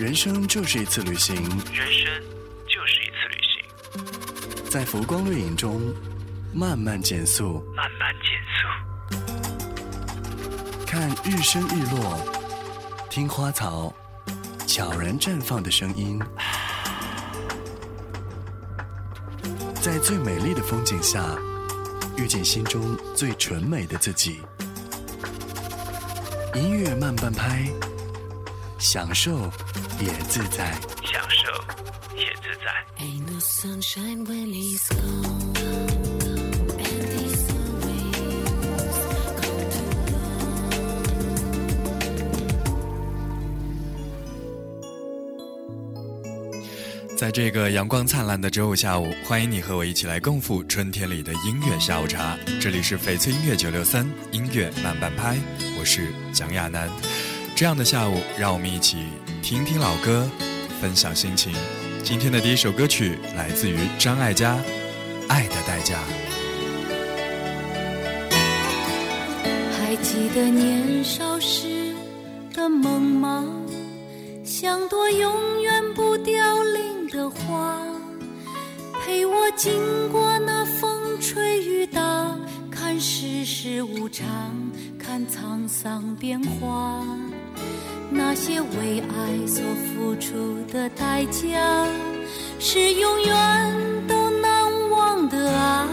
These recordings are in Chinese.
人生就是一次旅行，人生就是一次旅行，在浮光掠影中慢慢减速，慢慢减速，看日升日落，听花草悄然绽放的声音，在最美丽的风景下，遇见心中最纯美的自己。音乐慢半拍，享受也自在。享受也自在。在这个阳光灿烂的周五下午，欢迎你和我一起来共赴春天里的音乐下午茶。这里是翡翠音乐九六三音乐慢半拍，我是蒋亚楠。这样的下午，让我们一起听听老歌，分享心情。今天的第一首歌曲来自于张艾嘉，《爱的代价》。还记得年少时的梦吗？像朵永远不凋零的花，陪我经过那风吹雨打，看世事无常，看沧桑变化。那些为爱所付出的代价，是永远都难忘的啊！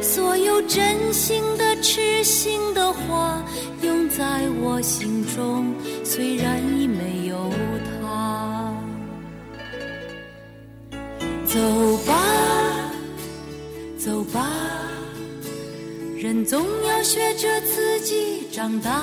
所有真心的、痴心的话，永在我心中，虽然已没有他。走吧，走吧，人总要学着自己长大。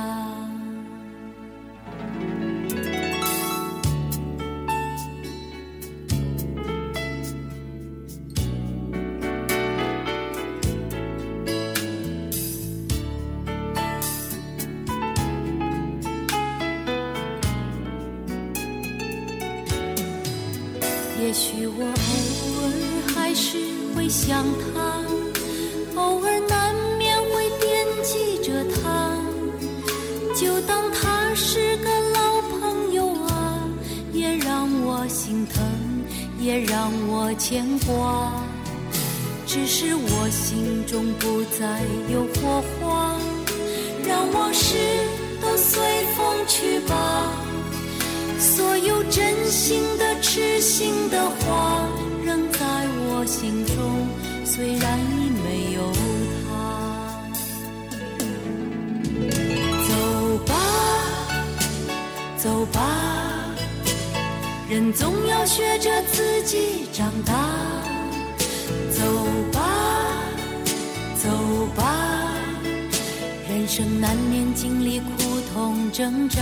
也许我偶尔还是会想他，偶尔难免会惦记着他，就当他是个老朋友啊，也让我心疼，也让我牵挂。只是我心中不再有火花，让往事都随风去吧。所有真心的、痴心的话，仍在我心中，虽然已没有他。走吧，走吧，人总要学着自己长大。走吧，走吧，人生难免经历苦痛挣扎。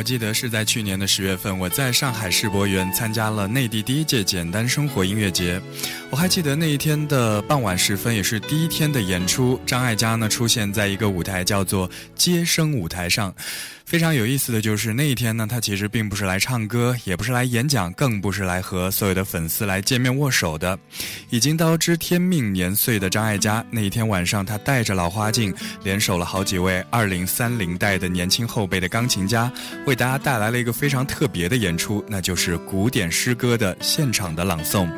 我记得是在去年的十月份，我在上海世博园参加了内地第一届简单生活音乐节。我还记得那一天的傍晚时分，也是第一天的演出。张艾嘉呢出现在一个舞台，叫做接生舞台上。非常有意思的就是那一天呢，他其实并不是来唱歌，也不是来演讲，更不是来和所有的粉丝来见面握手的。已经到知天命年岁的张艾嘉，那一天晚上，他戴着老花镜，联手了好几位二零三零代的年轻后辈的钢琴家，为大家带来了一个非常特别的演出，那就是古典诗歌的现场的朗诵。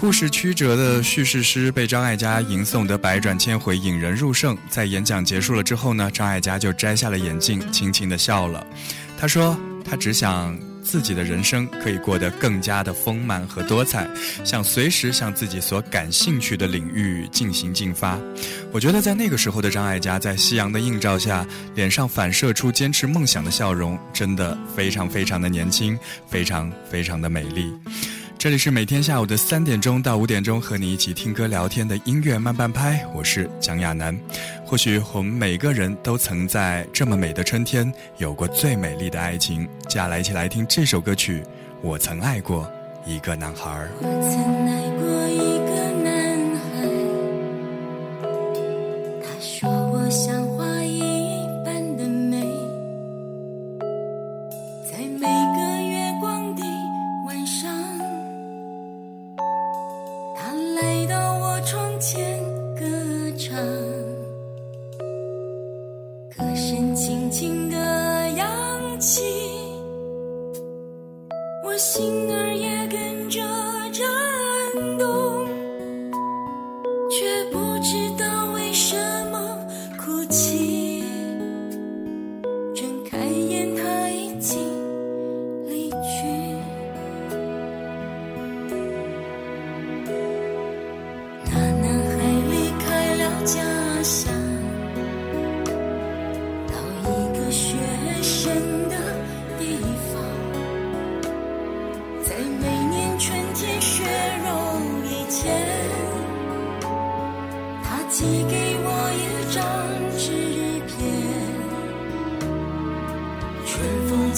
故事曲折的叙事诗被张艾嘉吟诵得百转千回，引人入胜。在演讲结束了之后呢，张艾嘉就摘下了眼镜，轻轻地笑了。他说：“他只想自己的人生可以过得更加的丰满和多彩，想随时向自己所感兴趣的领域进行进发。”我觉得在那个时候的张艾嘉，在夕阳的映照下，脸上反射出坚持梦想的笑容，真的非常非常的年轻，非常非常的美丽。这里是每天下午的三点钟到五点钟，和你一起听歌聊天的音乐慢半拍，我是蒋亚楠。或许我们每个人都曾在这么美的春天有过最美丽的爱情。接下来一起来听这首歌曲《我曾爱过一个男孩》。我曾爱过一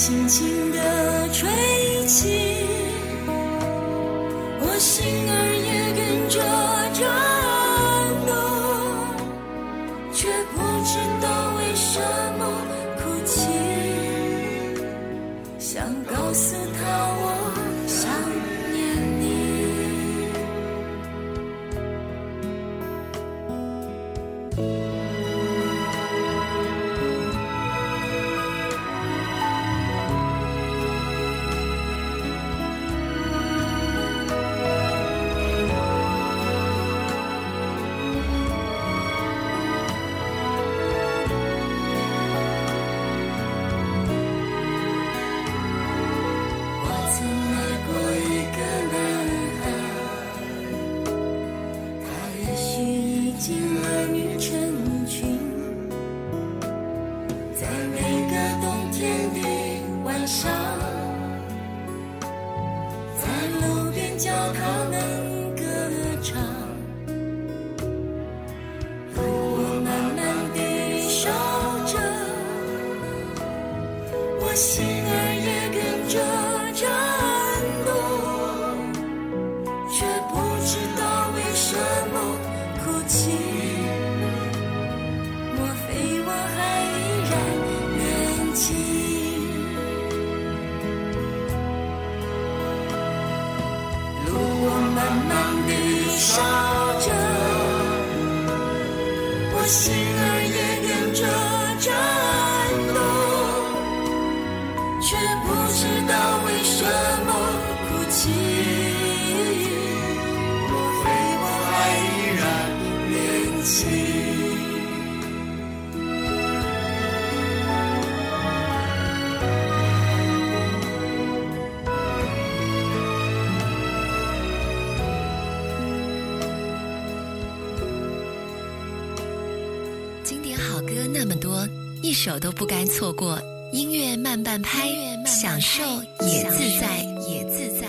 轻轻地吹起，不该错过。音乐慢半拍，享受也自在，也自在。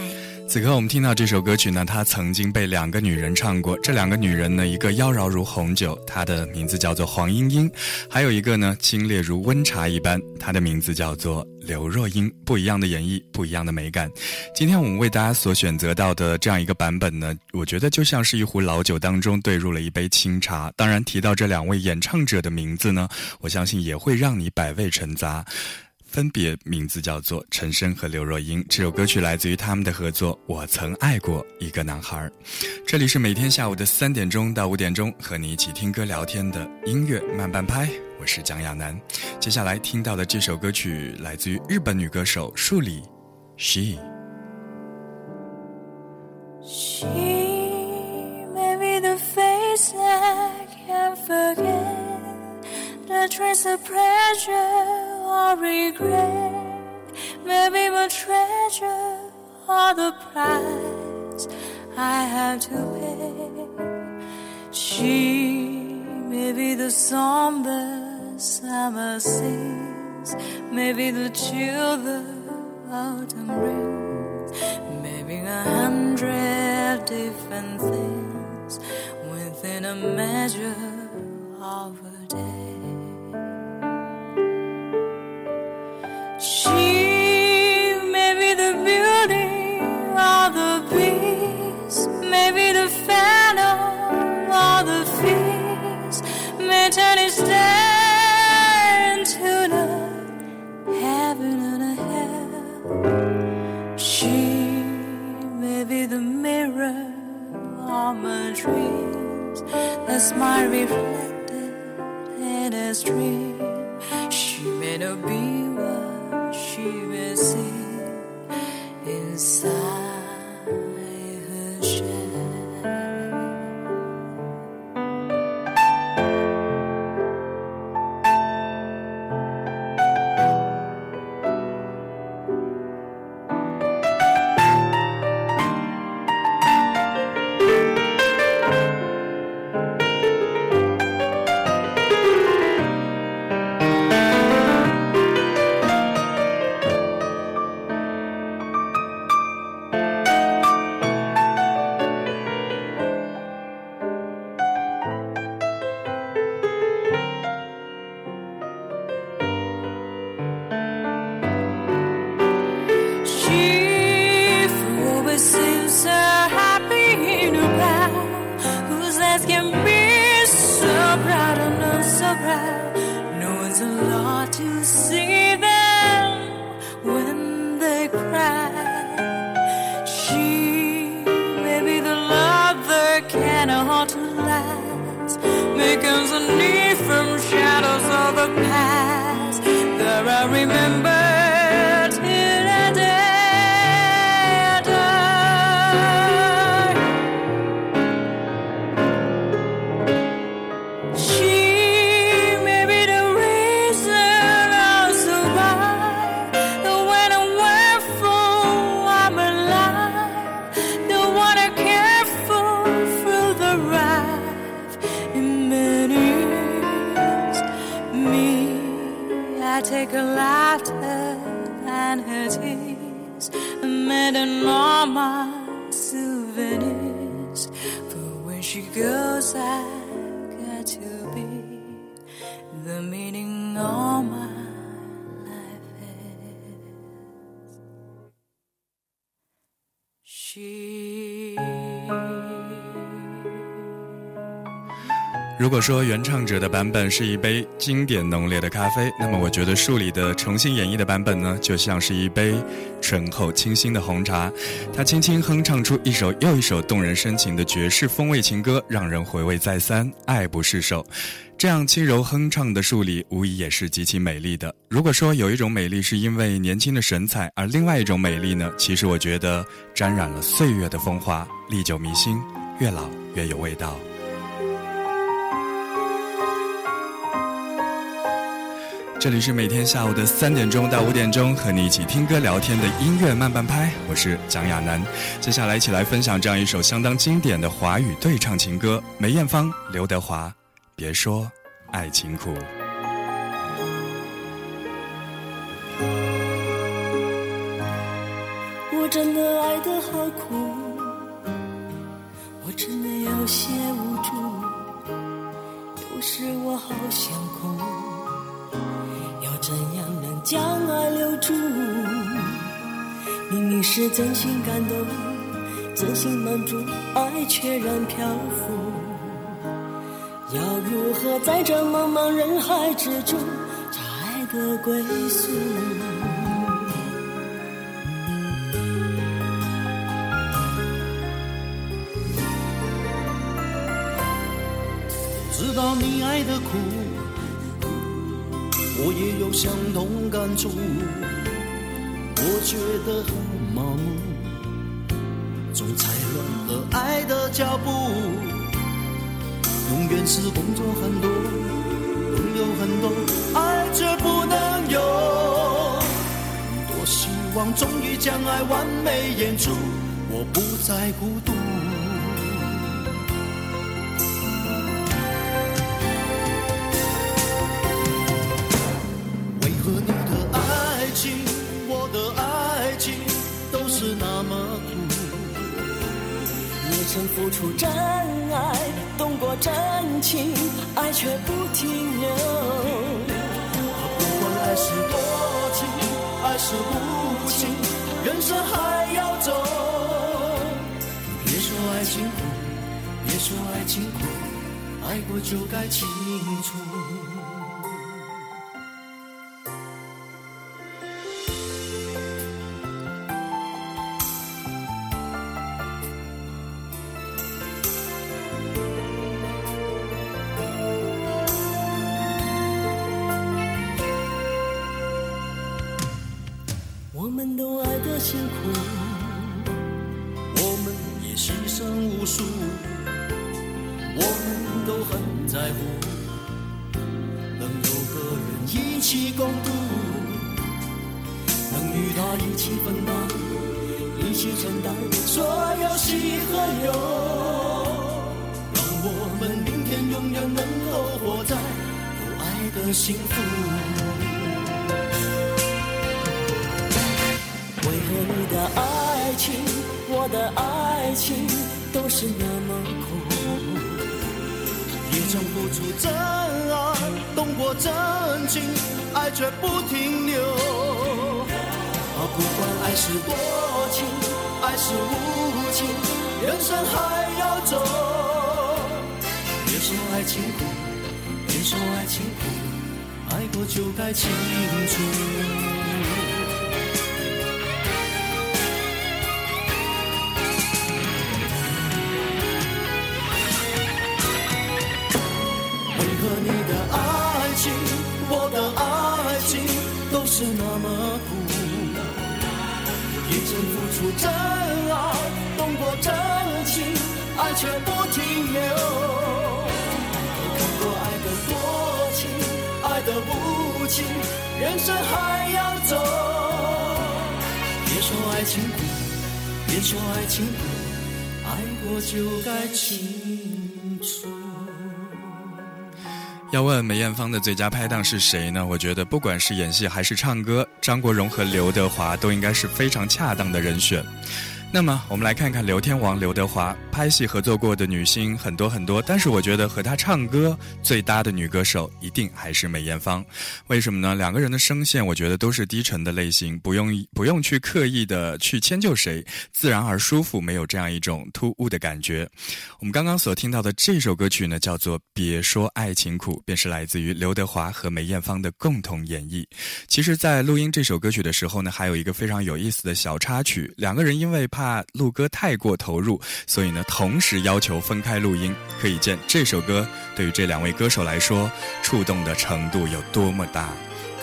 此刻我们听到这首歌曲呢，它曾经被两个女人唱过。这两个女人呢，一个妖娆如红酒，她的名字叫做黄莺莺；还有一个呢，清冽如温茶一般，她的名字叫做刘若英。不一样的演绎，不一样的美感。今天我们为大家所选择到的这样一个版本呢，我觉得就像是一壶老酒当中兑入了一杯清茶。当然，提到这两位演唱者的名字呢，我相信也会让你百味陈杂。分别名字叫做陈升和刘若英。这首歌曲来自于他们的合作《我曾爱过一个男孩》。这里是每天下午的三点钟到五点钟，和你一起听歌聊天的音乐慢半拍。我是蒋亚楠。接下来听到的这首歌曲来自于日本女歌手树里，She。She may be the face I can't forget, the trace of pressure. Or regret. Maybe my treasure or the price I have to pay. She may be the somber summer scenes, maybe the chill the autumn brings, maybe a hundred different things within a measure of a day. She may be the beauty or the beast, maybe the phantom or the feast, may turn his day into the heaven and a hell. She may be the mirror of my dreams, the smile reflected in a stream. She may not be she will see inside. 如如果说原唱者的版本是一杯经典浓烈的咖啡，那么我觉得树里的重新演绎的版本呢，就像是一杯醇厚清新的红茶。他轻轻哼唱出一首又一首动人深情的爵士风味情歌，让人回味再三，爱不释手。这样轻柔哼唱的树里，无疑也是极其美丽的。如果说有一种美丽是因为年轻的神采，而另外一种美丽呢，其实我觉得沾染了岁月的风华，历久弥新，越老越有味道。这里是每天下午的三点钟到五点钟和你一起听歌聊天的音乐慢半拍。我是蒋亚楠。接下来一起来分享这样一首相当经典的华语对唱情歌梅艳芳刘德华别说爱情苦。我真的爱得好苦我真的有些无助有时我好想哭。怎样能将爱留住？明明是真心感动，真心满足，爱却然漂浮。要如何在这茫茫人海之中找爱的归宿？知道你爱的苦，我也有相同感触。我觉得很麻木，总踩乱了爱的脚步。永远是工作很多，朋友很多，爱却不能有。多希望终于将爱完美演出，我不再孤独。曾付出真爱，动过真情，爱却不停留。不管爱是多情，爱是无情，人生还要走。别说爱情苦，别说爱情苦，爱过就该清楚。也曾付出真爱，动过真情，爱却不停留。看过爱的多情，爱的无情，人生还要走。别说爱情苦，别说爱情苦，爱过就该清楚。要问梅艳芳的最佳拍档是谁呢？我觉得不管是演戏还是唱歌，张国荣和刘德华都应该是非常恰当的人选。那么，我们来看看刘天王刘德华拍戏合作过的女星很多很多，但是我觉得和他唱歌最搭的女歌手一定还是梅艳芳。为什么呢？两个人的声线，我觉得都是低沉的类型，不用不用去刻意的去迁就谁，自然而舒服，没有这样一种突兀的感觉。我们刚刚所听到的这首歌曲呢，叫做《别说爱情苦》，便是来自于刘德华和梅艳芳的共同演绎。其实，在录音这首歌曲的时候呢，还有一个非常有意思的小插曲，两个人因为怕录歌太过投入，所以呢，同时要求分开录音。可以见这首歌对于这两位歌手来说，触动的程度有多么大。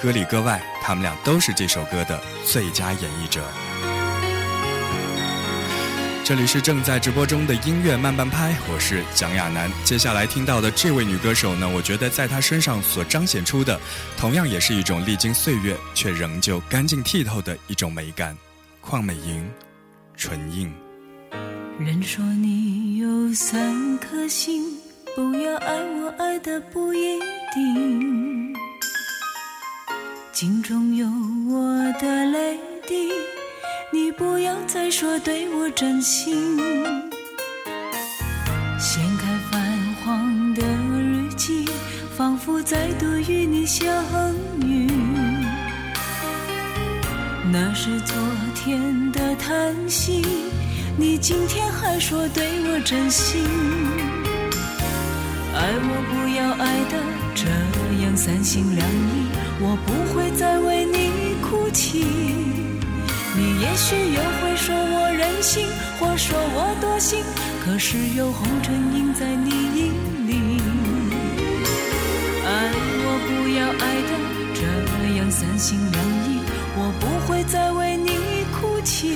歌里歌外，他们俩都是这首歌的最佳演绎者。这里是正在直播中的音乐慢半拍，我是蒋亚楠。接下来听到的这位女歌手呢，我觉得在她身上所彰显出的，同样也是一种历经岁月却仍旧干净剔透的一种美感。邝美莹，唇印。人说你有三颗心，不要爱我爱的不一定。镜中有我的泪滴，你不要再说对我真心。掀开泛黄的日记，仿佛再度与你相遇。那是昨天的叹息，你今天还说对我真心。爱我不要爱的这样三心两意，我不会再为你哭泣。你也许又会说我任性，或说我多心，可是有红尘印在你眼里。爱我不要爱的这样三心两意，我不会再为你哭泣。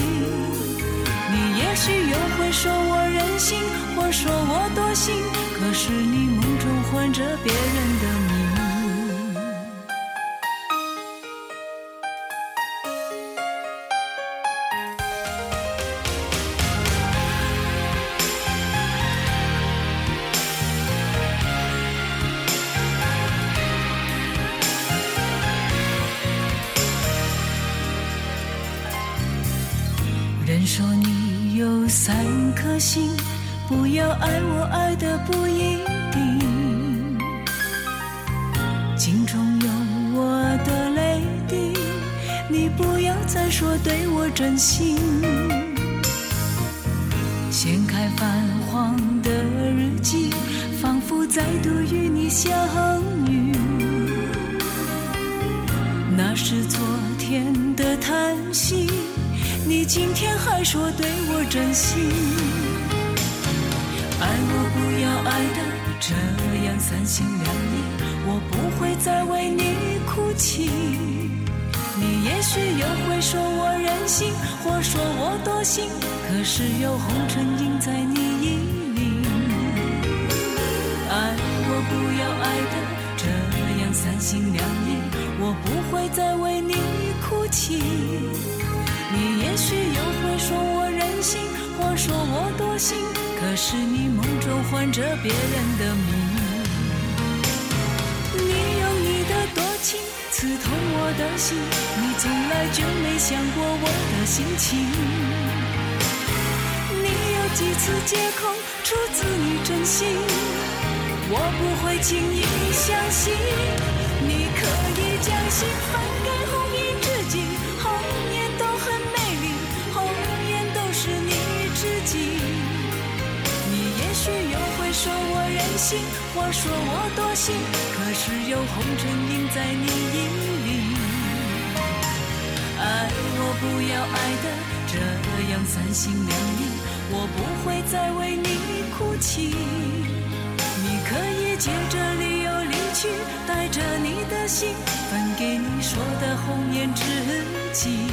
也许又会说我任性，或说我多心，可是你梦中唤着别人的名。心，不要爱我爱的不一定。镜中有我的泪滴，你不要再说对我真心。我，说我多心，可是有红尘印在你衣领。爱我不要爱的这样三心两意，我不会再为你哭泣。你也许又会说我任性，或说我多心，可是你梦中唤着别人的名。你用你的多情刺痛我的心，你从来就没想过我的心情。你有几次借口出自于真心，我不会轻易相信。你可以将心翻给我，说我多心，可是有红尘印在你眼里。爱我不要爱的这样三心两意，我不会再为你哭泣。你可以借着理由离去，带着你的心，分给你说的红颜知己。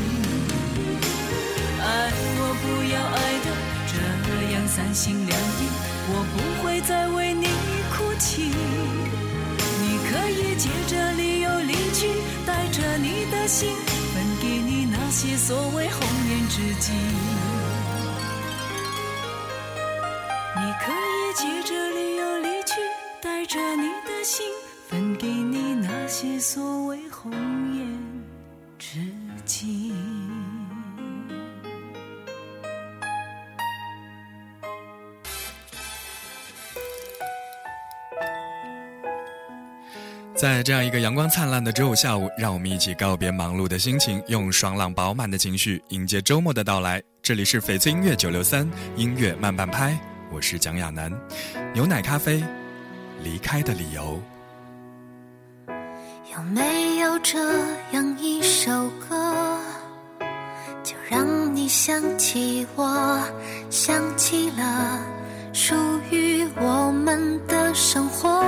爱我不要爱的这样三心两意，我不会再为你哭泣。你可以借着理由离去，带着你的心，分给你那些所谓红颜知己。你可以借着理由离去，带着你的心，分给你那些所谓红颜知己。在这样一个阳光灿烂的周五下午，让我们一起告别忙碌的心情，用爽朗饱满的情绪迎接周末的到来。这里是翡翠音乐九六三音乐慢半拍，我是蒋亚楠。牛奶咖啡，离开的理由。有没有这样一首歌，就让你想起我，想起了属于我们的生活。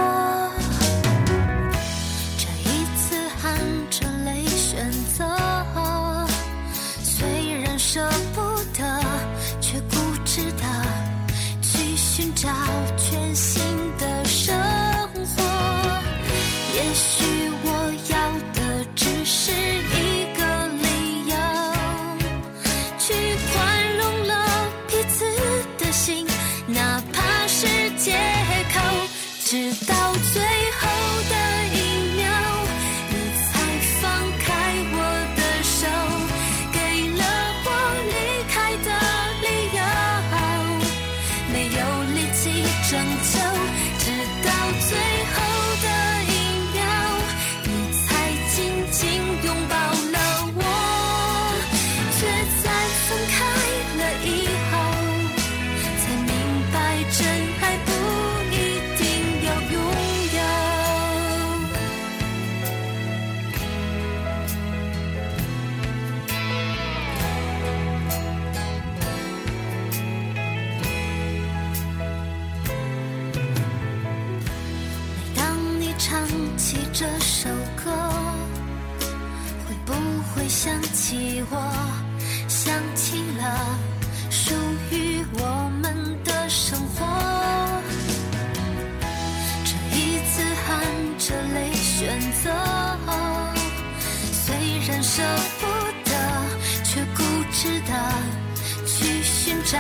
舍不得，却固执的去寻找。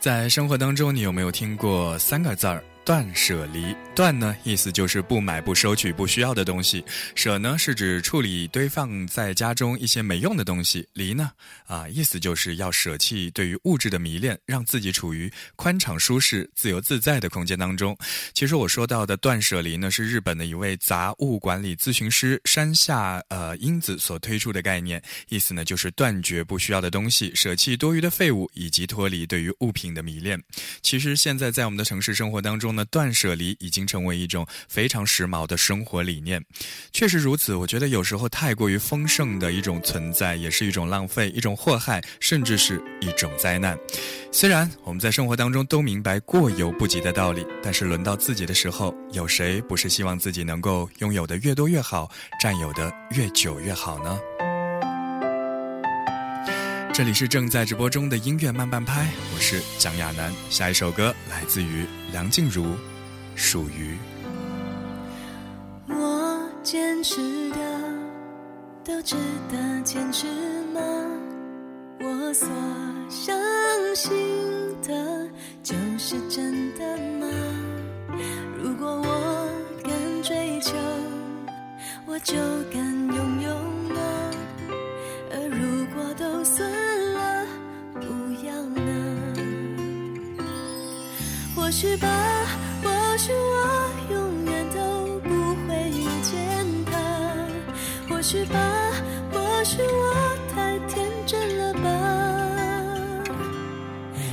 在生活当中，你有没有听过三个字儿“断舍离”？断呢，意思就是不买、不收取不需要的东西；舍呢，是指处理堆放在家中一些没用的东西；离呢，啊，意思就是要舍弃对于物质的迷恋，让自己处于宽敞、舒适、自由自在的空间当中。其实我说到的断舍离呢，是日本的一位杂物管理咨询师山下呃英子所推出的概念，意思呢就是断绝不需要的东西，舍弃多余的废物，以及脱离对于物品的迷恋。其实现在在我们的城市生活当中呢，断舍离已经成为一种非常时髦的生活理念。确实如此，我觉得有时候太过于丰盛的一种存在，也是一种浪费、一种祸害，甚至是一种灾难。虽然我们在生活当中都明白过犹不及的道理，但是轮到自己的时候，有谁不是希望自己能够拥有的越多越好，占有的越久越好呢？这里是正在直播中的音乐慢半拍，我是蒋亚楠。下一首歌来自于梁静茹，《属于》。我坚持的都值得坚持吗？我所相信的就是真的吗？如果我敢追求，我就敢拥有吗？而如果都算或许吧，或许我永远都不会遇见他。或许吧，或许我太天真了吧。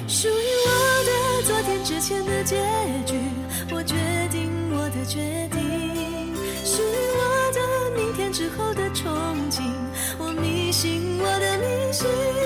属于我的昨天之前的结局，我决定我的决定。属于我的明天之后的憧憬，我迷信我的迷信。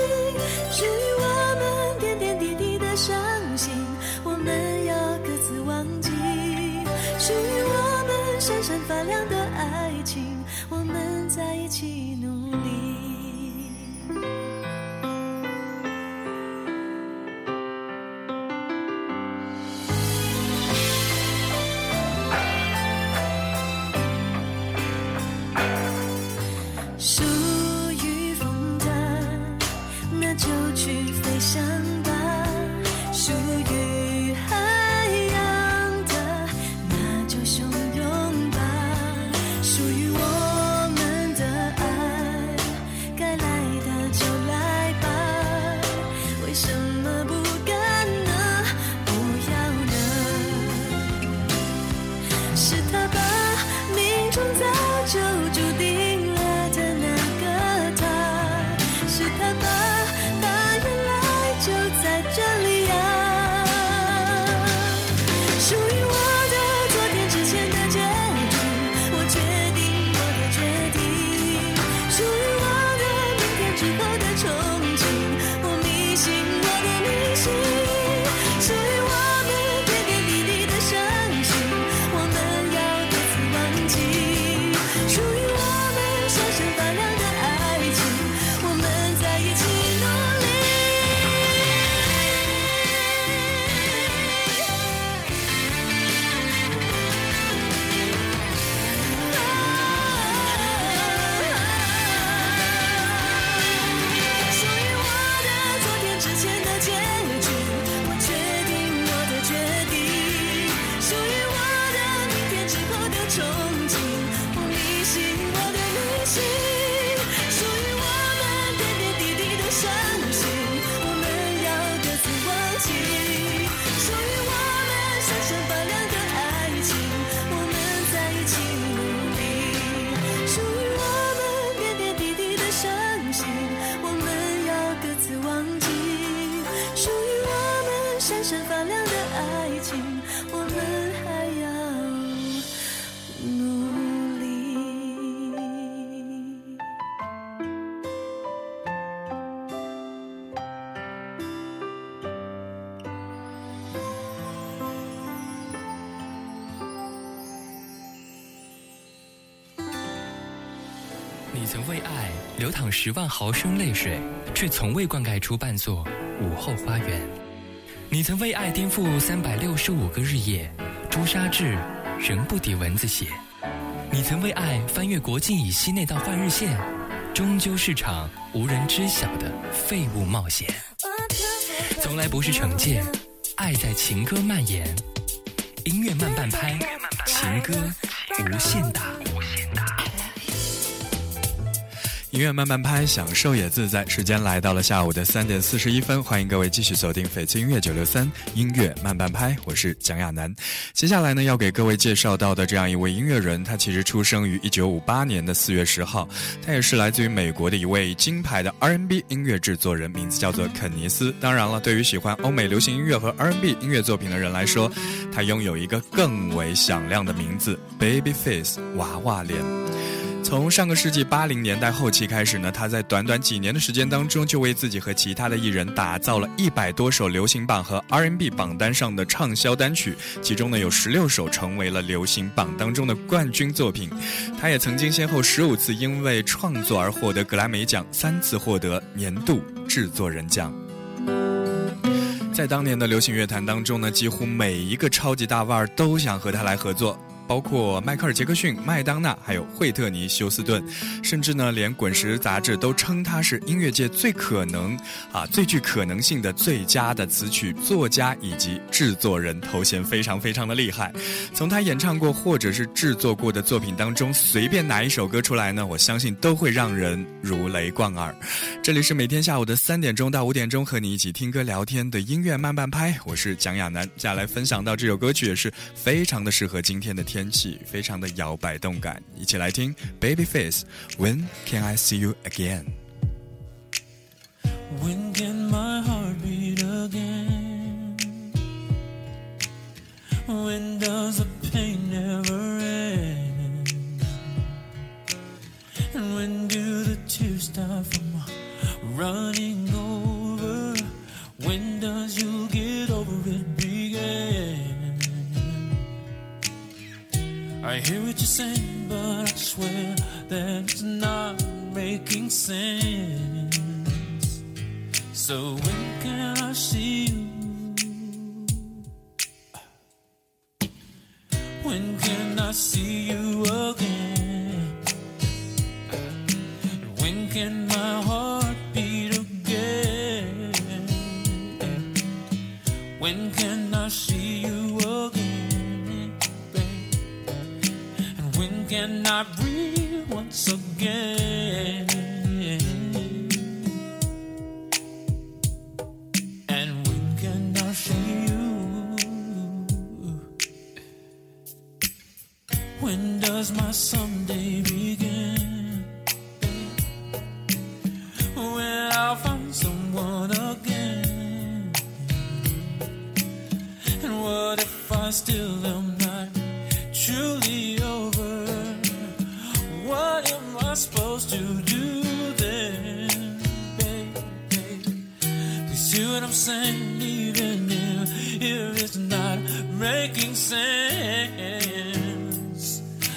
曾为爱流淌十万毫升泪水，却从未灌溉出半座午后花园。你曾为爱颠覆三百六十五个日夜，朱砂痣仍不敌蚊子血。你曾为爱翻越国境以西那道换日线，终究是场无人知晓的废物冒险。从来不是惩戒，爱在情歌蔓延，音乐慢半拍，情歌无限大。音乐慢慢拍，享受也自在。时间来到了下午的三点四十一分，欢迎各位继续锁定翡翠音乐九六三音乐慢半拍，我是蒋亚楠。接下来呢，要给各位介绍到的这样一位音乐人，他其实出生于一九五八年的四月十号，他也是来自于美国的一位金牌的 R&B 音乐制作人，名字叫做肯尼斯。当然了，对于喜欢欧美流行音乐和 R&B 音乐作品的人来说，他拥有一个更为响亮的名字 ——Babyface 娃娃脸。从上个世纪八零年代后期开始呢，他在短短几年的时间当中，就为自己和其他的艺人打造了一百多首流行榜和 R&B 榜单上的畅销单曲，其中呢有十六首成为了流行榜当中的冠军作品。他也曾经先后十五次因为创作而获得格莱美奖，三次获得年度制作人奖。在当年的流行乐坛当中呢，几乎每一个超级大腕儿都想和他来合作。包括迈克尔·杰克逊、麦当娜，还有惠特尼·休斯顿，甚至呢，连《滚石》杂志都称他是音乐界最可能啊、最具可能性的最佳的词曲作家以及制作人，头衔非常非常的厉害。从他演唱过或者是制作过的作品当中，随便拿一首歌出来呢，我相信都会让人如雷贯耳。这里是每天下午的三点钟到五点钟，和你一起听歌聊天的音乐慢半拍，我是蒋亚楠。接下来分享到这首歌曲也是非常的适合今天的天 气，非常的摇摆动感，一起来听 Babyface When Can I See You Again？ When can my heart beat again? When does the pain never end? And when do the tears stop from running over? When does you get over it begin? I hear what you're saying, but I swear that it's not making sense. So when can I see you? When can I see you again? When can my heart beat again? When can I see you can I breathe once again? And when can I see you? When does my someday begin? When I'll find someone again? And what if I still am? Supposed to do then, baby? You see what I'm saying? Even if, if it's not making sense.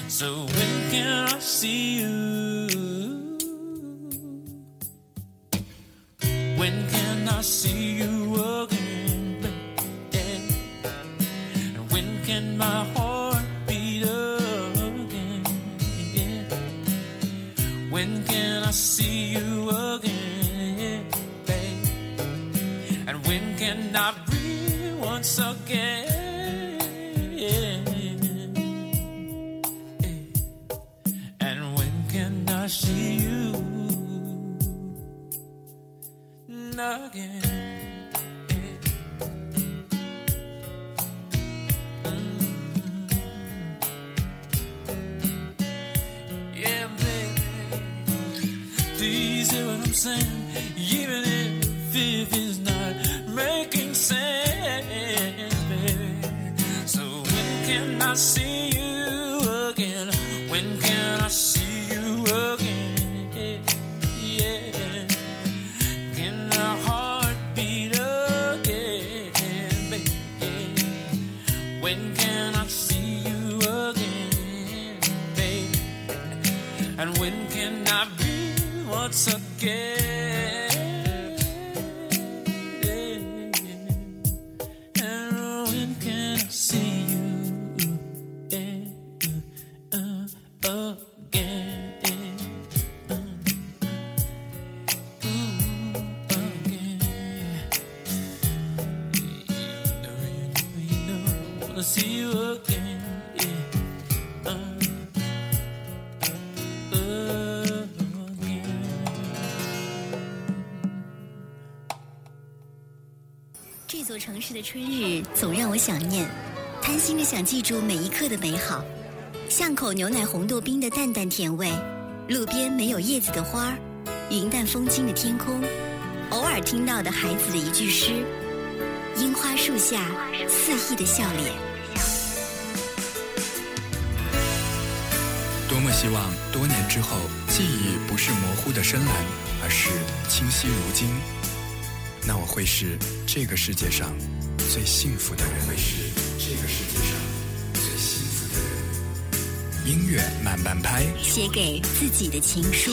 So when can I see you? When can I see you again, baby? And when can my heart see you again, baby? And when can I breathe once again? And when can I see you again? dancing, even 春日总让我想念，贪心的想记住每一刻的美好。巷口牛奶红豆冰的淡淡甜味，路边没有叶子的花儿，云淡风轻的天空，偶尔听到的孩子的一句诗，樱花树下肆意的笑脸。多么希望多年之后，记忆不是模糊的深蓝，而是清晰如今。那我会是这个世界上最幸福的人。会是这个世界上最幸福的人。音乐慢慢拍，写给自己的情书。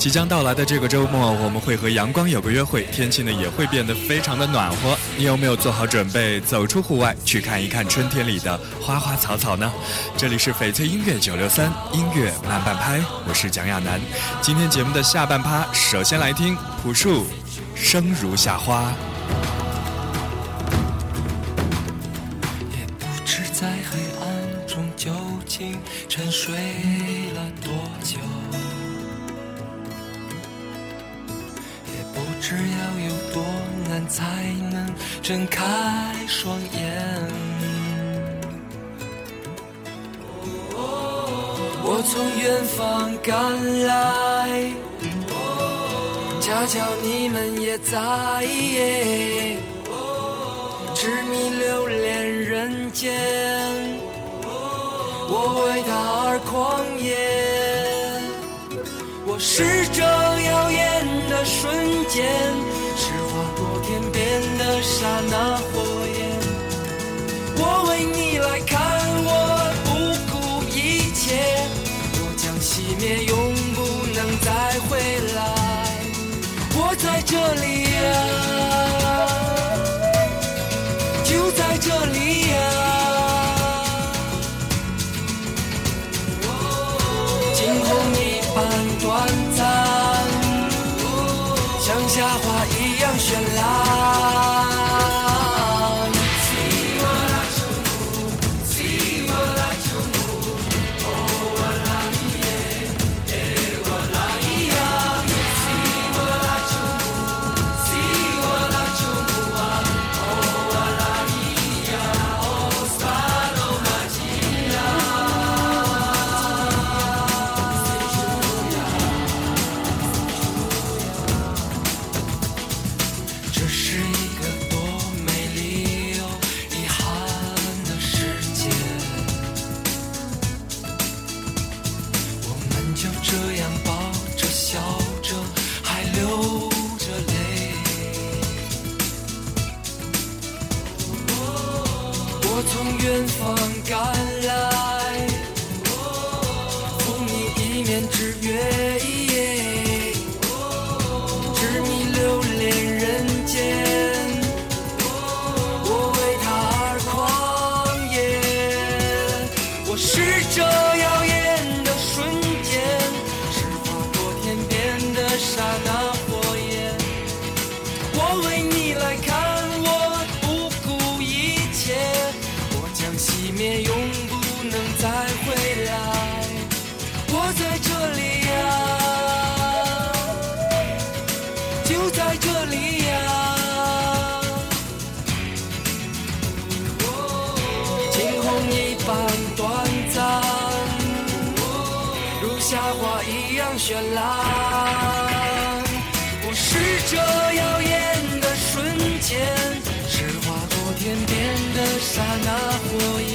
即将到来的这个周末，我们会和阳光有个约会，天气呢也会变得非常的暖和。你有没有做好准备，走出户外去看一看春天里的花花草草呢？这里是翡翠音乐九六三音乐慢半拍，我是蒋亚楠。今天节目的下半趴，首先来听朴树《生如夏花》。睁开双眼。我从远方赶来，恰巧你们也在，痴迷留恋人间，我为他而狂野。我是这耀眼的瞬间，的刹那火焰。我为你来看，我不顾一切，我将熄灭，永不能再回来。我在这里啊、如夏花一样绚烂。我是这耀眼的瞬间，是划过天边的刹那火焰。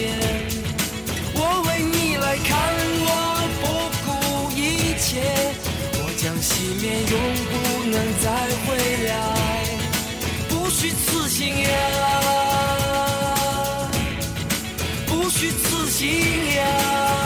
我为你来看，我不顾一切，我将熄灭，永不能再回来。不虚此行呀，不虚此行呀。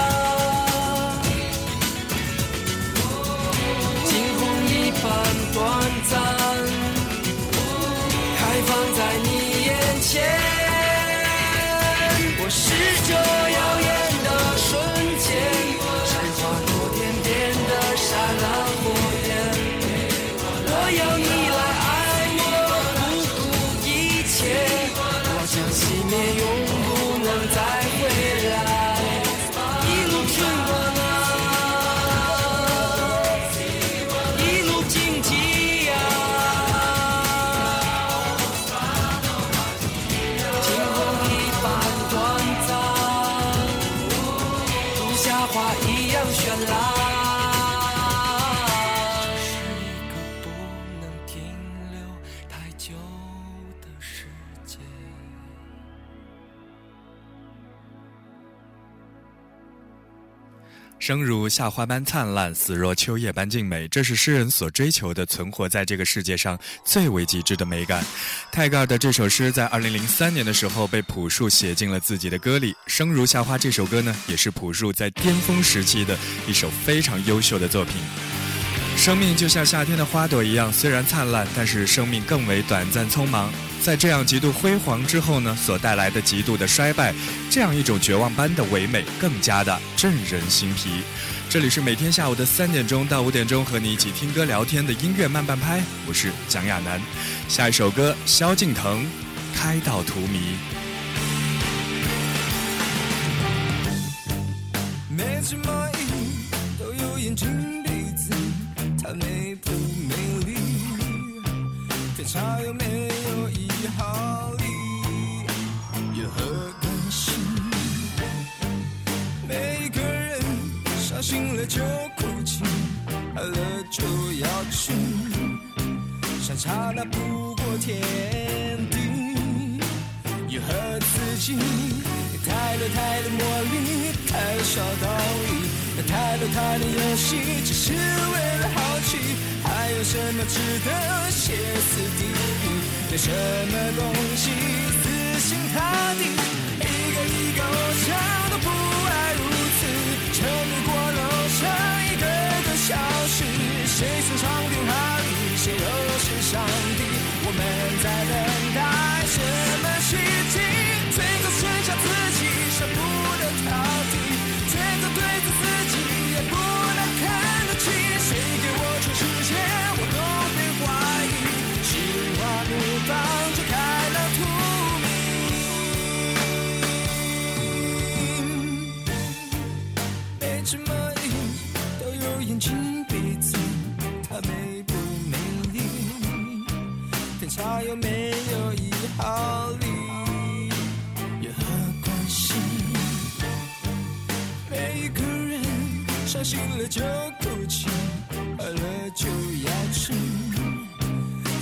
生如夏花般灿烂，死若秋叶般静美，这是诗人所追求的，存活在这个世界上最为极致的美感。泰戈尔的这首诗在2003年的时候被朴树写进了自己的歌里。《生如夏花》这首歌呢，也是朴树在巅峰时期的一首非常优秀的作品。生命就像夏天的花朵一样，虽然灿烂，但是生命更为短暂匆忙。在这样极度辉煌之后呢，所带来的极度的衰败，这样一种绝望般的唯美，更加的震人心脾。这里是每天下午的三点钟到五点钟和你一起听歌聊天的音乐慢半拍，我是蒋亚楠。下一首歌，萧敬腾，《开到荼蘼》。每只蚂蚁都有眼睛鼻子，他美不美丽？天差有没有一毫厘？有何关系？每个人伤心了就哭泣，爱了就要去，相差那不过天地。有何刺激？太多太多魔力，太少道理。太多太多游戏，只是为了好奇。还有什么值得歇斯底里？有什么东西死心塌地？一个一个偶像都不爱如此，沉迷过楼上一个个消失。谁是长兵哈利？谁又是上帝？我们在等待什么奇迹？剩下自己，舍不得逃避，最后对着自己也不能看得起。谁给我全世界，我都被怀疑。心花怒放，就开了荼蘼。每只蚂蚁都有眼睛鼻子，它美不美丽？天差有没有一毫厘？伤心了就哭泣，饿了就要吃，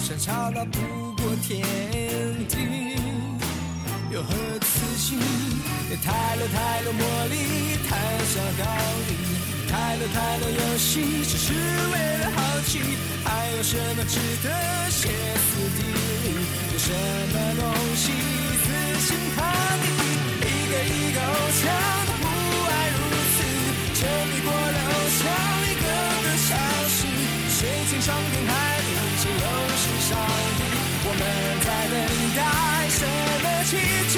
相差那不过天地。有何刺激？太多太多魔力，太少道理，太多太多游戏，只是为了好奇。还有什么值得歇斯底里？有什么东西死心塌地？一个一个偶像我留下一个个消息谁曾上天害理谁又是上帝我们在等待什么奇迹？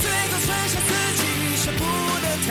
最后剩下自己舍不得逃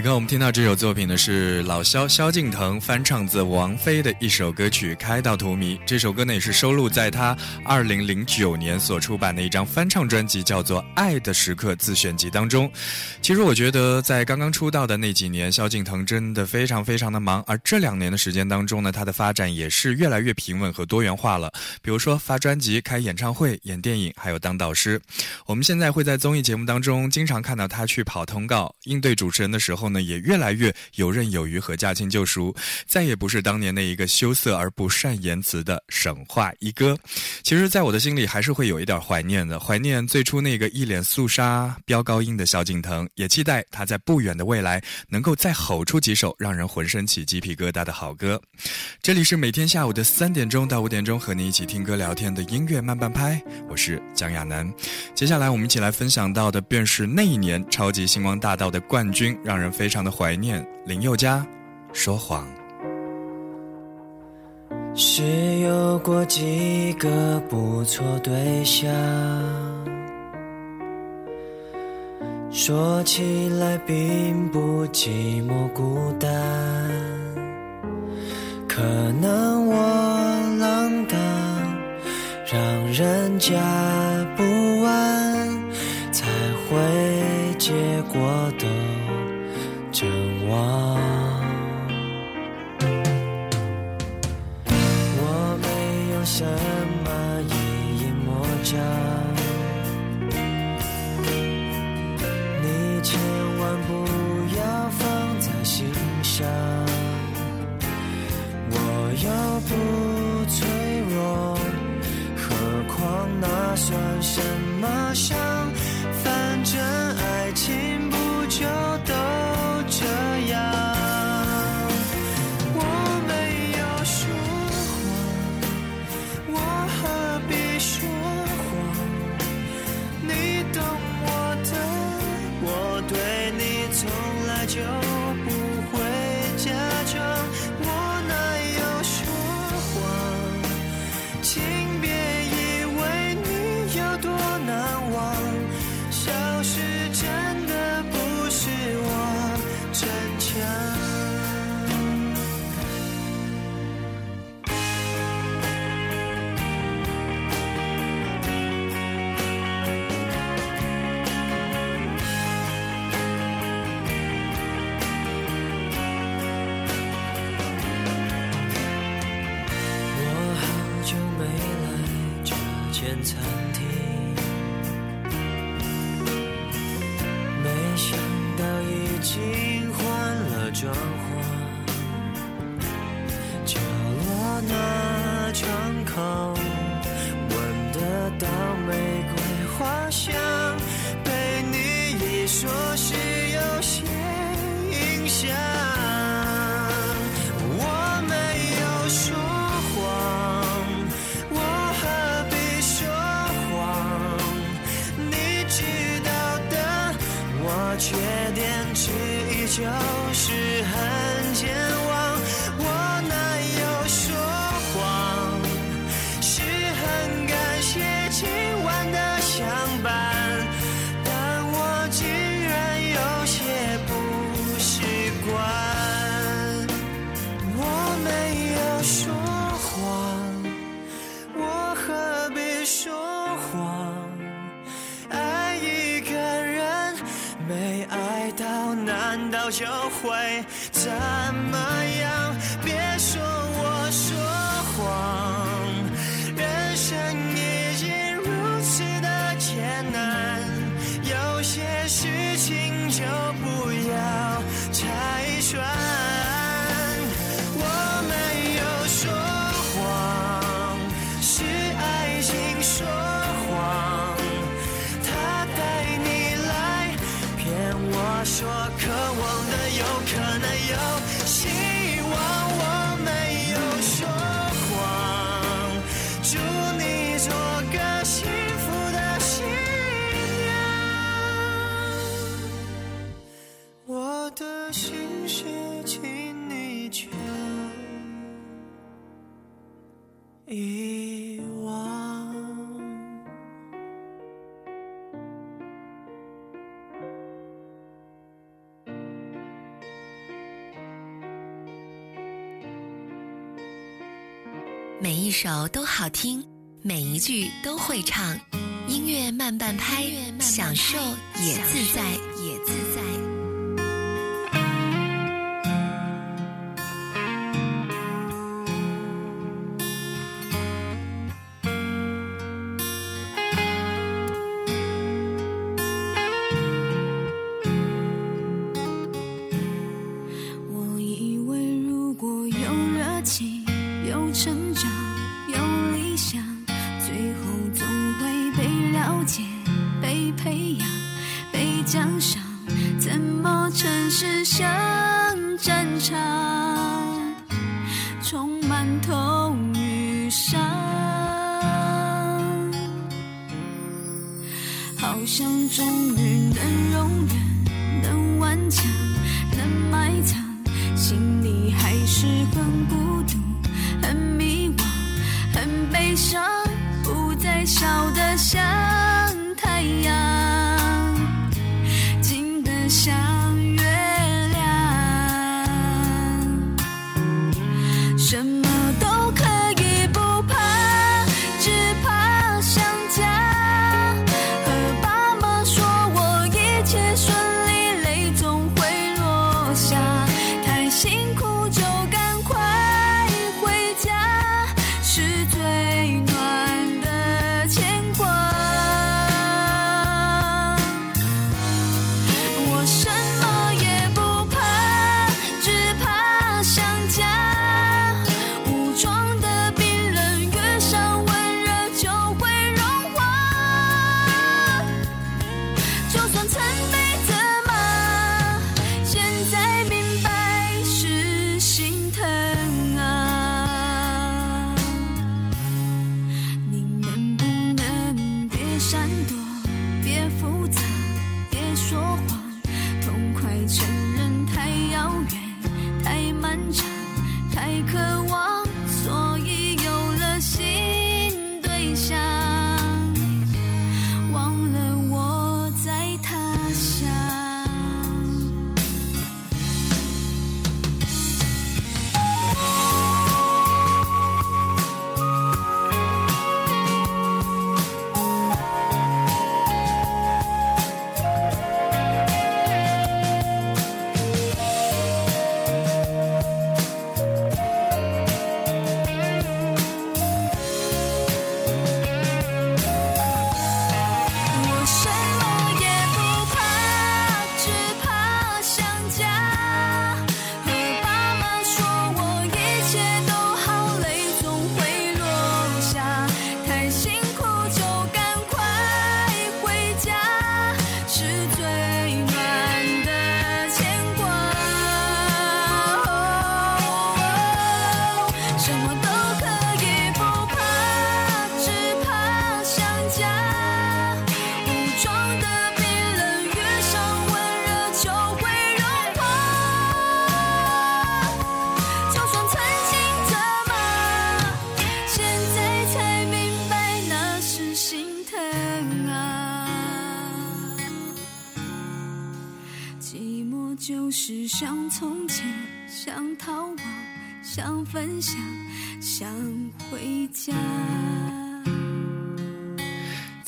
此刻我们听到这首作品呢，是老萧萧敬腾翻唱自王菲的一首歌曲《开到荼蘼》。这首歌呢也是收录在他二零零九年所出版的一张翻唱专辑，叫做《爱的时刻》自选集当中。其实我觉得，在刚刚出道的那几年，萧敬腾真的非常非常的忙。而这两年的时间当中呢，他的发展也是越来越平稳和多元化了。比如说发专辑、开演唱会、演电影，还有当导师。我们现在会在综艺节目当中经常看到他去跑通告、应对主持人的时候。也越来越游刃有余和驾轻就熟，再也不是当年那一个羞涩而不善言辞的省话一哥。其实，在我的心里，还是会有一点怀念的，怀念最初那个一脸肃杀、飙高音的萧敬腾，也期待他在不远的未来能够再吼出几首让人浑身起鸡皮疙瘩的好歌。这里是每天下午的三点钟到五点钟，和你一起听歌聊天的音乐慢半拍，我是蒋亚楠。接下来我们一起来分享到的，便是那一年超级星光大道的冠军，让人。非常的怀念林宥嘉，说谎。是有过几个不错对象，说起来并不寂寞孤单，可能我浪荡，让人家不安，才会结果都。绝望，我没有什么一隐魔障，你千万不要放在心上。我又不脆弱，何况那算什么伤？有首都好听，每一句都会唱，音乐慢半拍，享受也自在，也自在。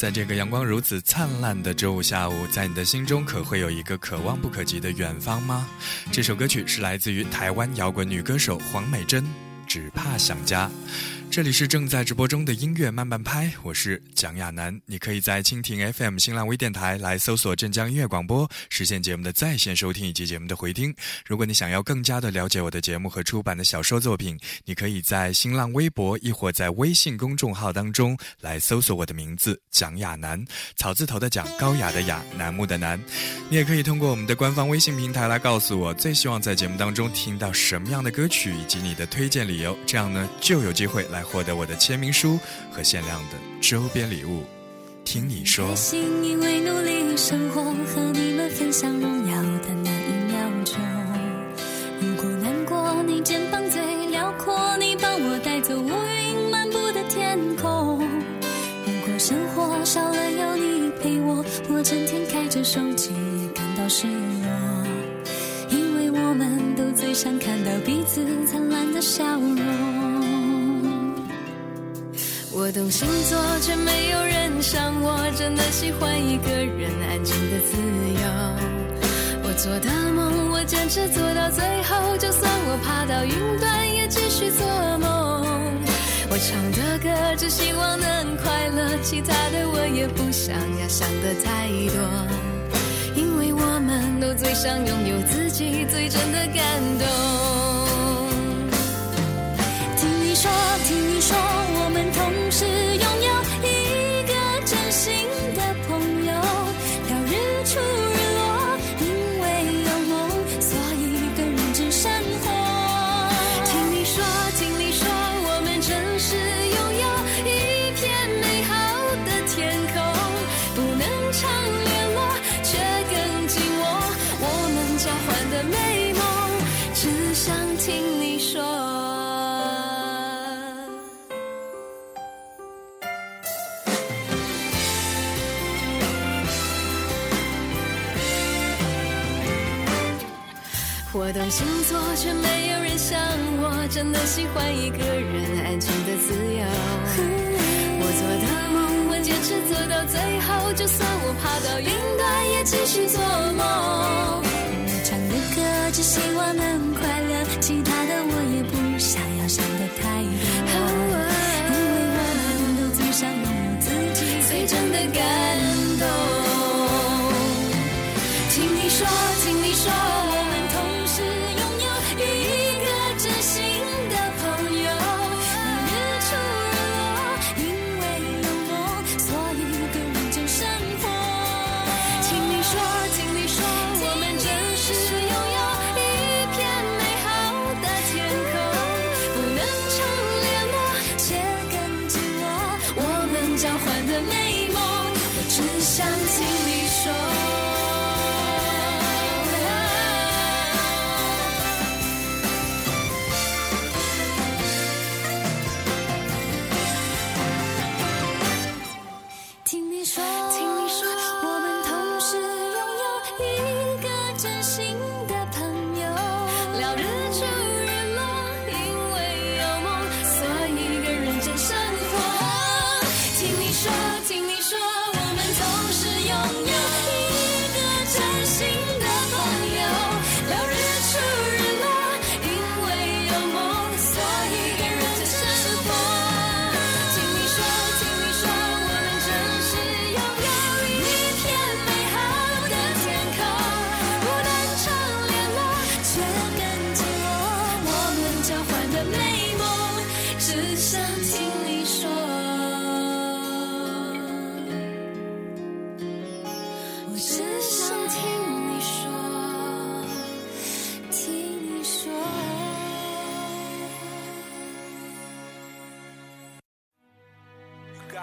在这个阳光如此灿烂的周五下午，在你的心中可会有一个可望不可及的远方吗？这首歌曲是来自于台湾摇滚女歌手黄美珍，《只怕想家》。这里是正在直播中的音乐慢半拍，我是蒋亚楠。你可以在蜻蜓 FM、新浪微电台来搜索镇江音乐广播，实现节目的在线收听以及节目的回听。如果你想要更加的了解我的节目和出版的小说作品，你可以在新浪微博亦或在微信公众号当中来搜索我的名字蒋亚楠，草字头的蒋，高雅的雅，楠木的楠。你也可以通过我们的官方微信平台来告诉我最希望在节目当中听到什么样的歌曲以及你的推荐理由，这样呢就有机会来获得我的签名书和限量的周边礼物。听你说开。心，因为努力生活，和你们分享荣耀的那一秒钟。如果难过，你肩膀最辽阔，你帮我带走乌云漫步的天空。如果生活少了有你陪我，我整天开着手机感到失落，因为我们都最想看到彼此灿烂的笑容。我懂星座，却没有人像我，真的喜欢一个人安静的自由。我做的梦，我坚持做到最后，就算我爬到云端，也继续做梦。我唱的歌，只希望能快乐，其他的我也不想要想的太多，因为我们都最想拥有自己最真的感动。听你说，听你说，星座，却没有人像我，真的喜欢一个人安静的自由。我做的梦，我坚持做到最后，就算我爬到云端，也继续做梦。我唱的歌，只希望能快乐，其他的我也不想要想的太多，因为我们都最想拥有自己最真的感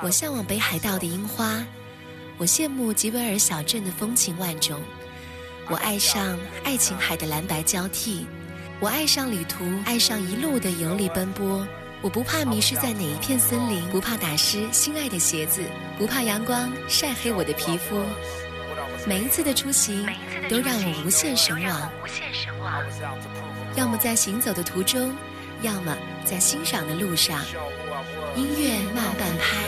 我向往北海道的樱花，我羡慕吉维尔小镇的风情万种，我爱上爱琴海的蓝白交替，我爱上旅途，爱上一路的游历奔波。我不怕迷失在哪一片森林，不怕打湿心爱的鞋子，不怕阳光晒黑我的皮肤。每一次的出行都让我无限神往，要么在行走的途中，要么在欣赏的路上。音乐慢半拍，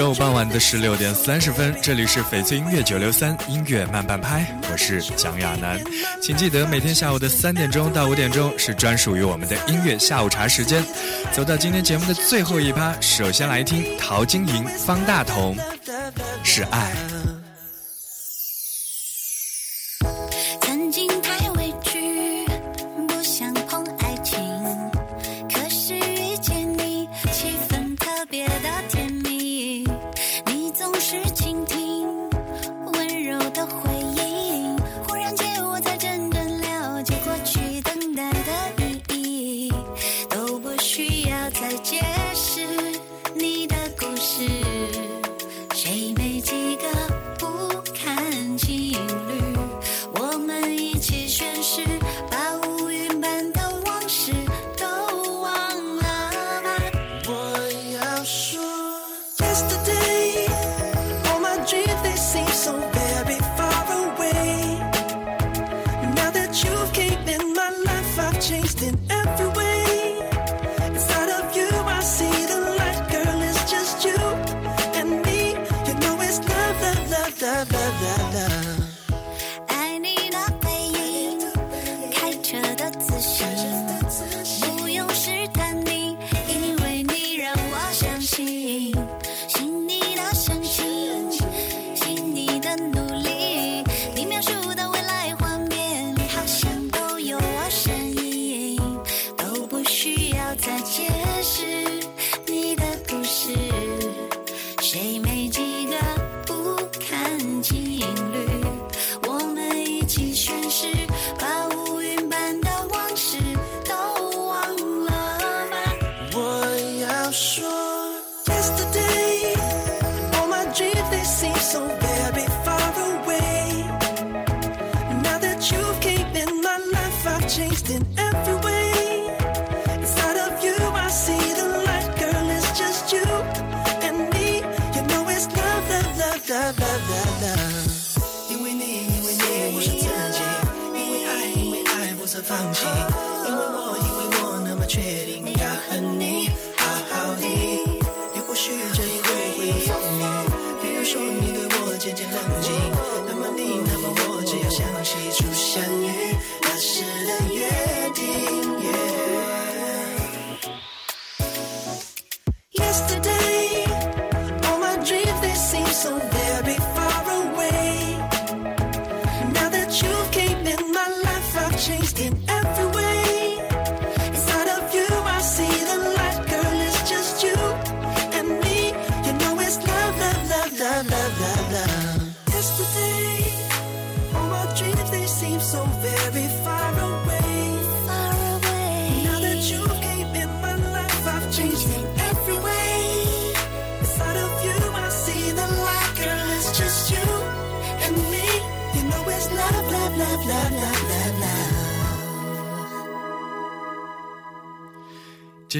周五傍晚的十六点三十分，这里是翡翠音乐九六三音乐慢半拍，我是蒋亚楠。请记得每天下午的三点钟到五点钟是专属于我们的音乐下午茶时间。走到今天节目的最后一趴，首先来听陶晶莹、方大同，是爱。Just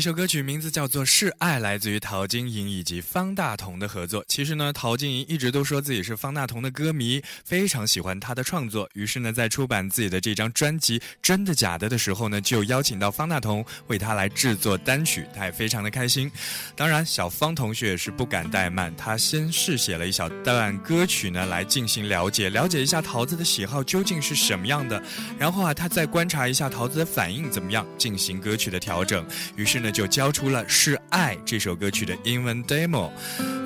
这首歌曲名字叫做《是爱》，来自于陶晶莹以及方大同的合作。其实呢，陶晶莹一直都说自己是方大同的歌迷，非常喜欢他的创作。于是呢，在出版自己的这张专辑《真的假的》的时候呢，就邀请到方大同为他来制作单曲，他也非常的开心。当然，小方同学也是不敢怠慢，他先试写了一小段歌曲呢，来进行了解，了解一下桃子的喜好究竟是什么样的。然后啊，他再观察一下桃子的反应怎么样，进行歌曲的调整。于是呢，就交出了《是爱》这首歌曲的英文 demo。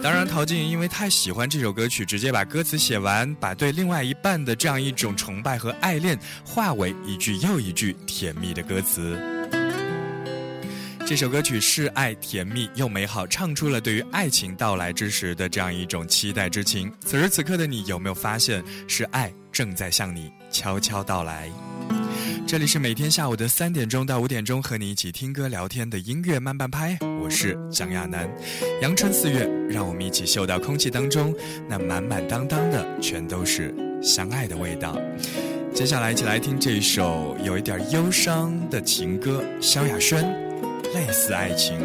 当然，陶晶莹因为太喜欢这首歌曲，直接把歌词写完，把对另外一半的这样一种崇拜和爱恋，化为一句又一句甜蜜的歌词。这首歌曲是爱，甜蜜又美好，唱出了对于爱情到来之时的这样一种期待之情。此时此刻的你，有没有发现，是爱正在向你悄悄到来？这里是每天下午的三点钟到五点钟，和你一起听歌聊天的音乐慢半拍，我是蒋亚楠。阳春四月，让我们一起嗅到空气当中那满满当当的，全都是相爱的味道。接下来，一起来听这一首有一点忧伤的情歌，萧亚轩，《类似爱情》。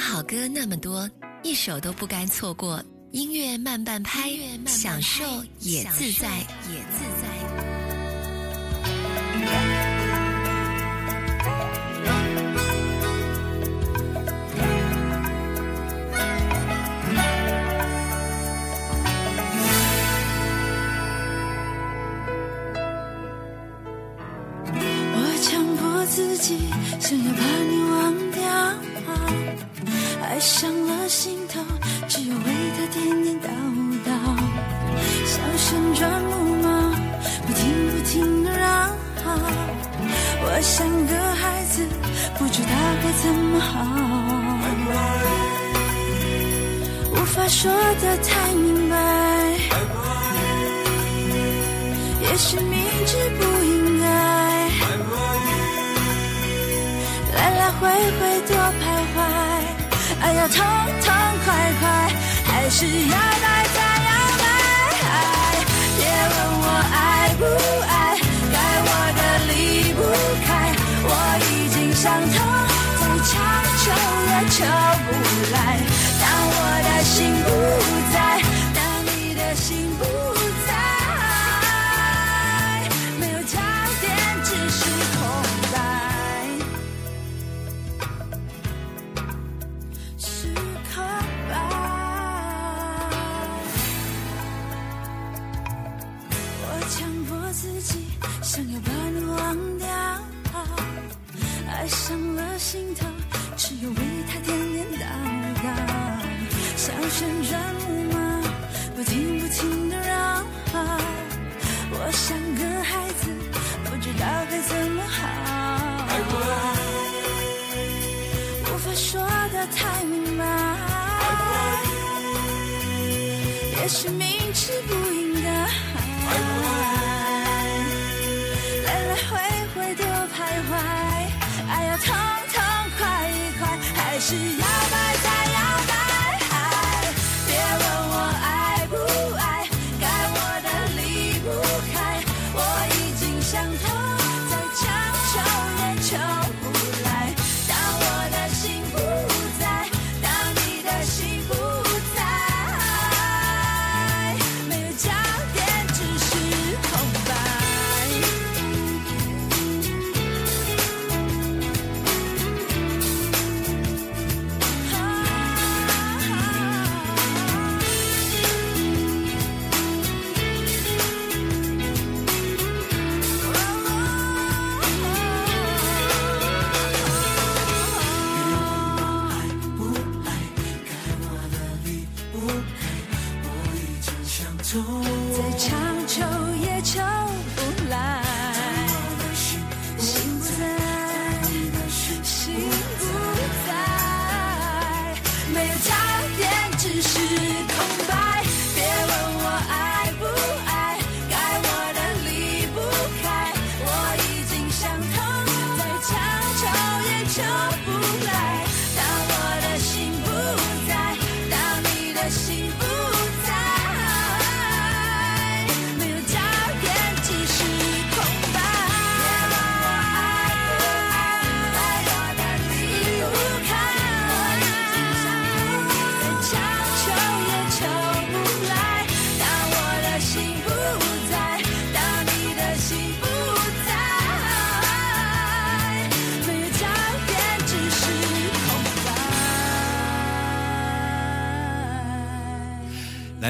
好歌那么多一首都不甘错过。音乐慢半拍享受也自在。也自在。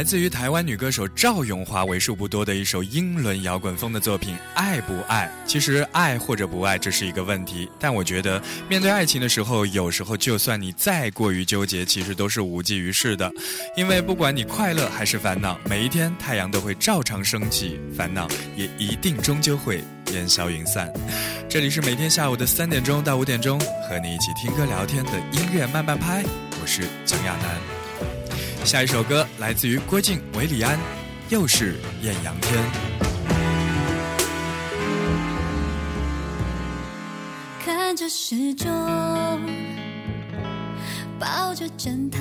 来自于台湾女歌手赵咏华为数不多的一首英伦摇滚风的作品爱不爱其实爱或者不爱这是一个问题。但我觉得面对爱情的时候有时候就算你再过于纠结其实都是无济于事的。因为不管你快乐还是烦恼每一天太阳都会照常升起烦恼也一定终究会烟消云散。这里是每天下午的三点钟到五点钟和你一起听歌聊天的音乐慢慢拍我是蒋亚楠。下一首歌来自于郭靖韦礼安，又是艳阳天。看着时钟，抱着枕头。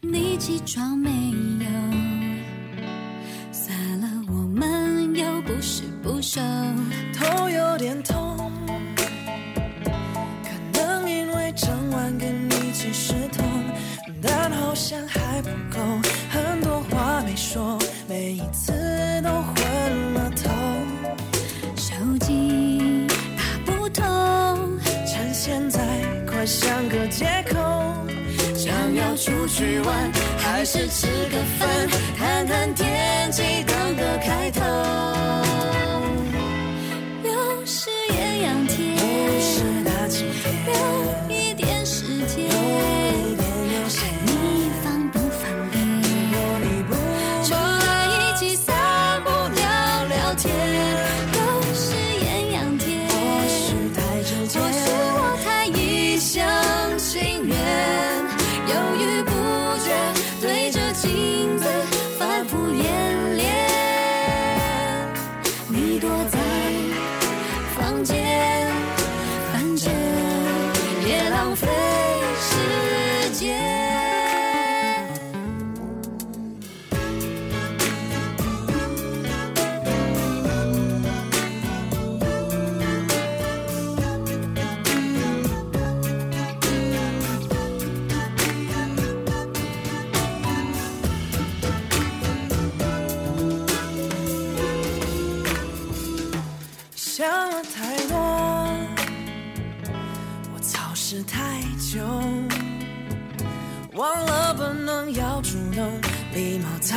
你起床没有？算了，我们又不是不熟，头有点痛。可能因为整晚跟你一起睡。像还不够，很多话没说，每一次都昏了头。手机打不通，趁现在快想个借口，想要出去玩，还是吃个饭，看看天气，当个开头。又是艳阳天，又是大晴天，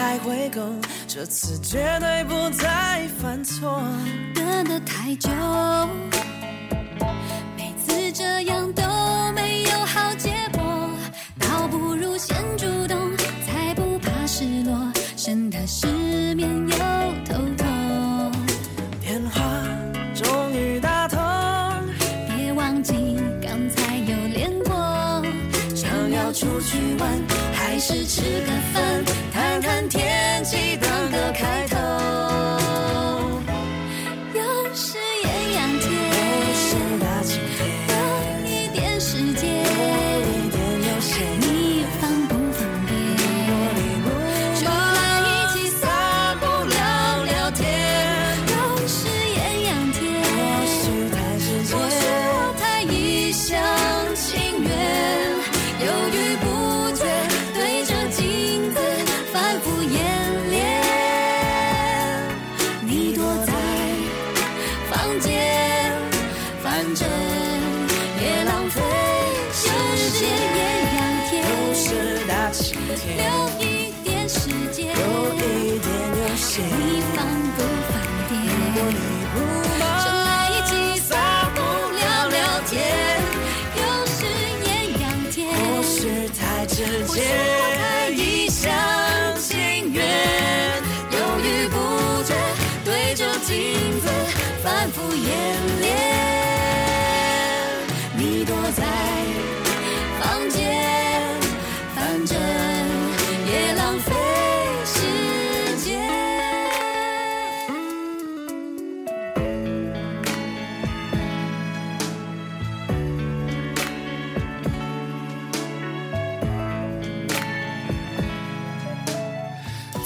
才会够。这次绝对不再犯错。等得太久，每次这样都没有好结果，倒不如先主动，才不怕失落，省得失眠又头痛。电话终于打通，别忘记刚才有练过，想要出去玩，还是吃个饭，看天气，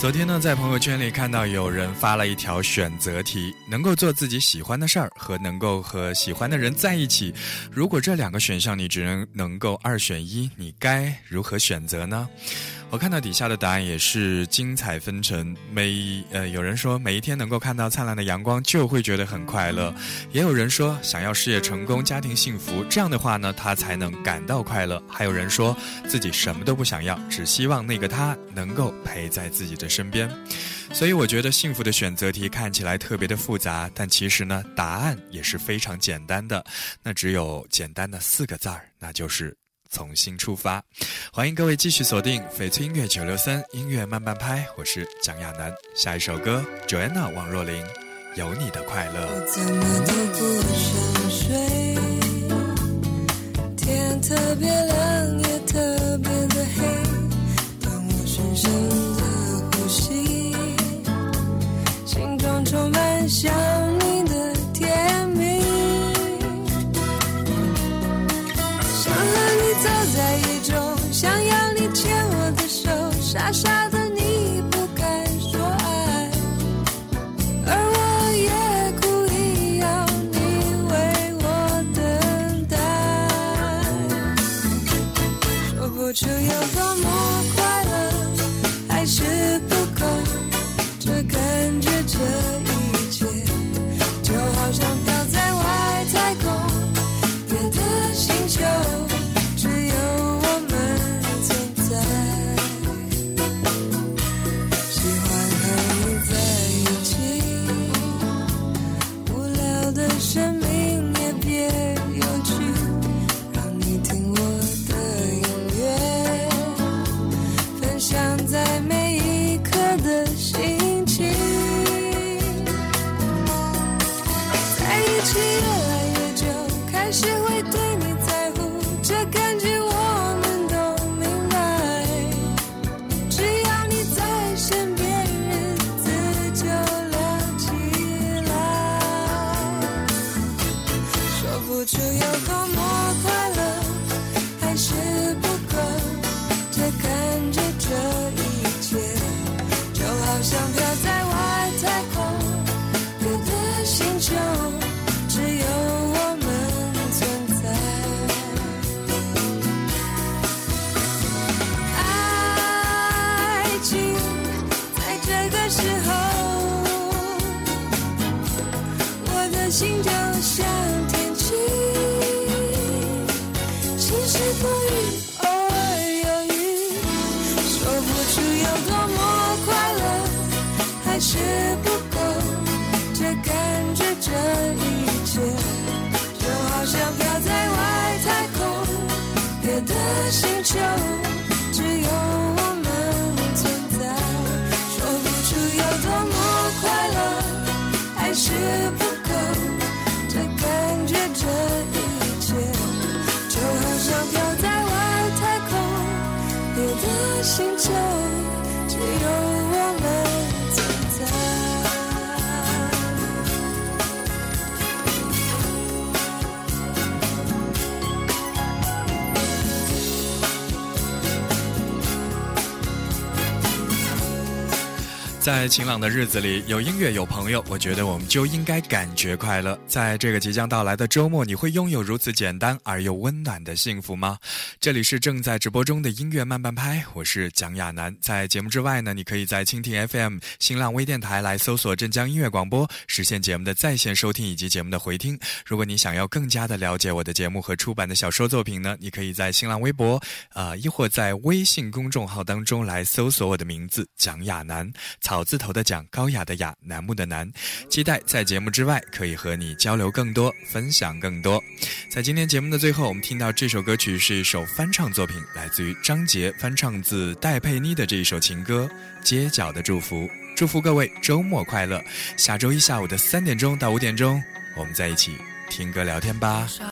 昨天呢，在朋友圈里看到有人发了一条选择题：能够做自己喜欢的事儿和能够和喜欢的人在一起。如果这两个选项你只能能够二选一，你该如何选择呢？我看到底下的答案也是精彩纷呈。每呃，有人说每一天能够看到灿烂的阳光就会觉得很快乐，也有人说想要事业成功、家庭幸福，这样的话呢，他才能感到快乐。还有人说自己什么都不想要，只希望那个他能够陪在自己的身边。所以我觉得幸福的选择题看起来特别的复杂，但其实呢，答案也是非常简单的。那只有简单的四个字儿，那就是。重新出发。欢迎各位继续锁定翡翠音乐九六三音乐慢慢拍我是蒋亚楠。下一首歌 joanna 王若琳有你的快乐。怎么都不想睡天特别亮也特别的黑当我深深的呼吸心中充满想傻傻在每一刻的心情，在一起越来越久。开始会对星球只有我们存在说不出有多么快乐还是不够这感觉这一切就好像飘在外太空别的星球。在晴朗的日子里，有音乐，有朋友，我觉得我们就应该感觉快乐。在这个即将到来的周末，你会拥有如此简单而又温暖的幸福吗？这里是正在直播中的音乐慢半拍，我是蒋亚楠。在节目之外呢，你可以在蜻蜓 FM、新浪微电台来搜索镇江音乐广播，实现节目的在线收听以及节目的回听。如果你想要更加的了解我的节目和出版的小说作品呢，你可以在新浪微博，呃，亦或在微信公众号当中来搜索我的名字蒋亚楠。草字头的讲，高雅的雅，楠木的楠。期待在节目之外可以和你交流更多，分享更多。在今天节目的最后，我们听到这首歌曲是一首翻唱作品，来自于张杰翻唱自戴佩妮的这一首情歌《街角的祝福》。祝福各位周末快乐！下周一下午的三点钟到五点钟，我们在一起听歌聊天吧。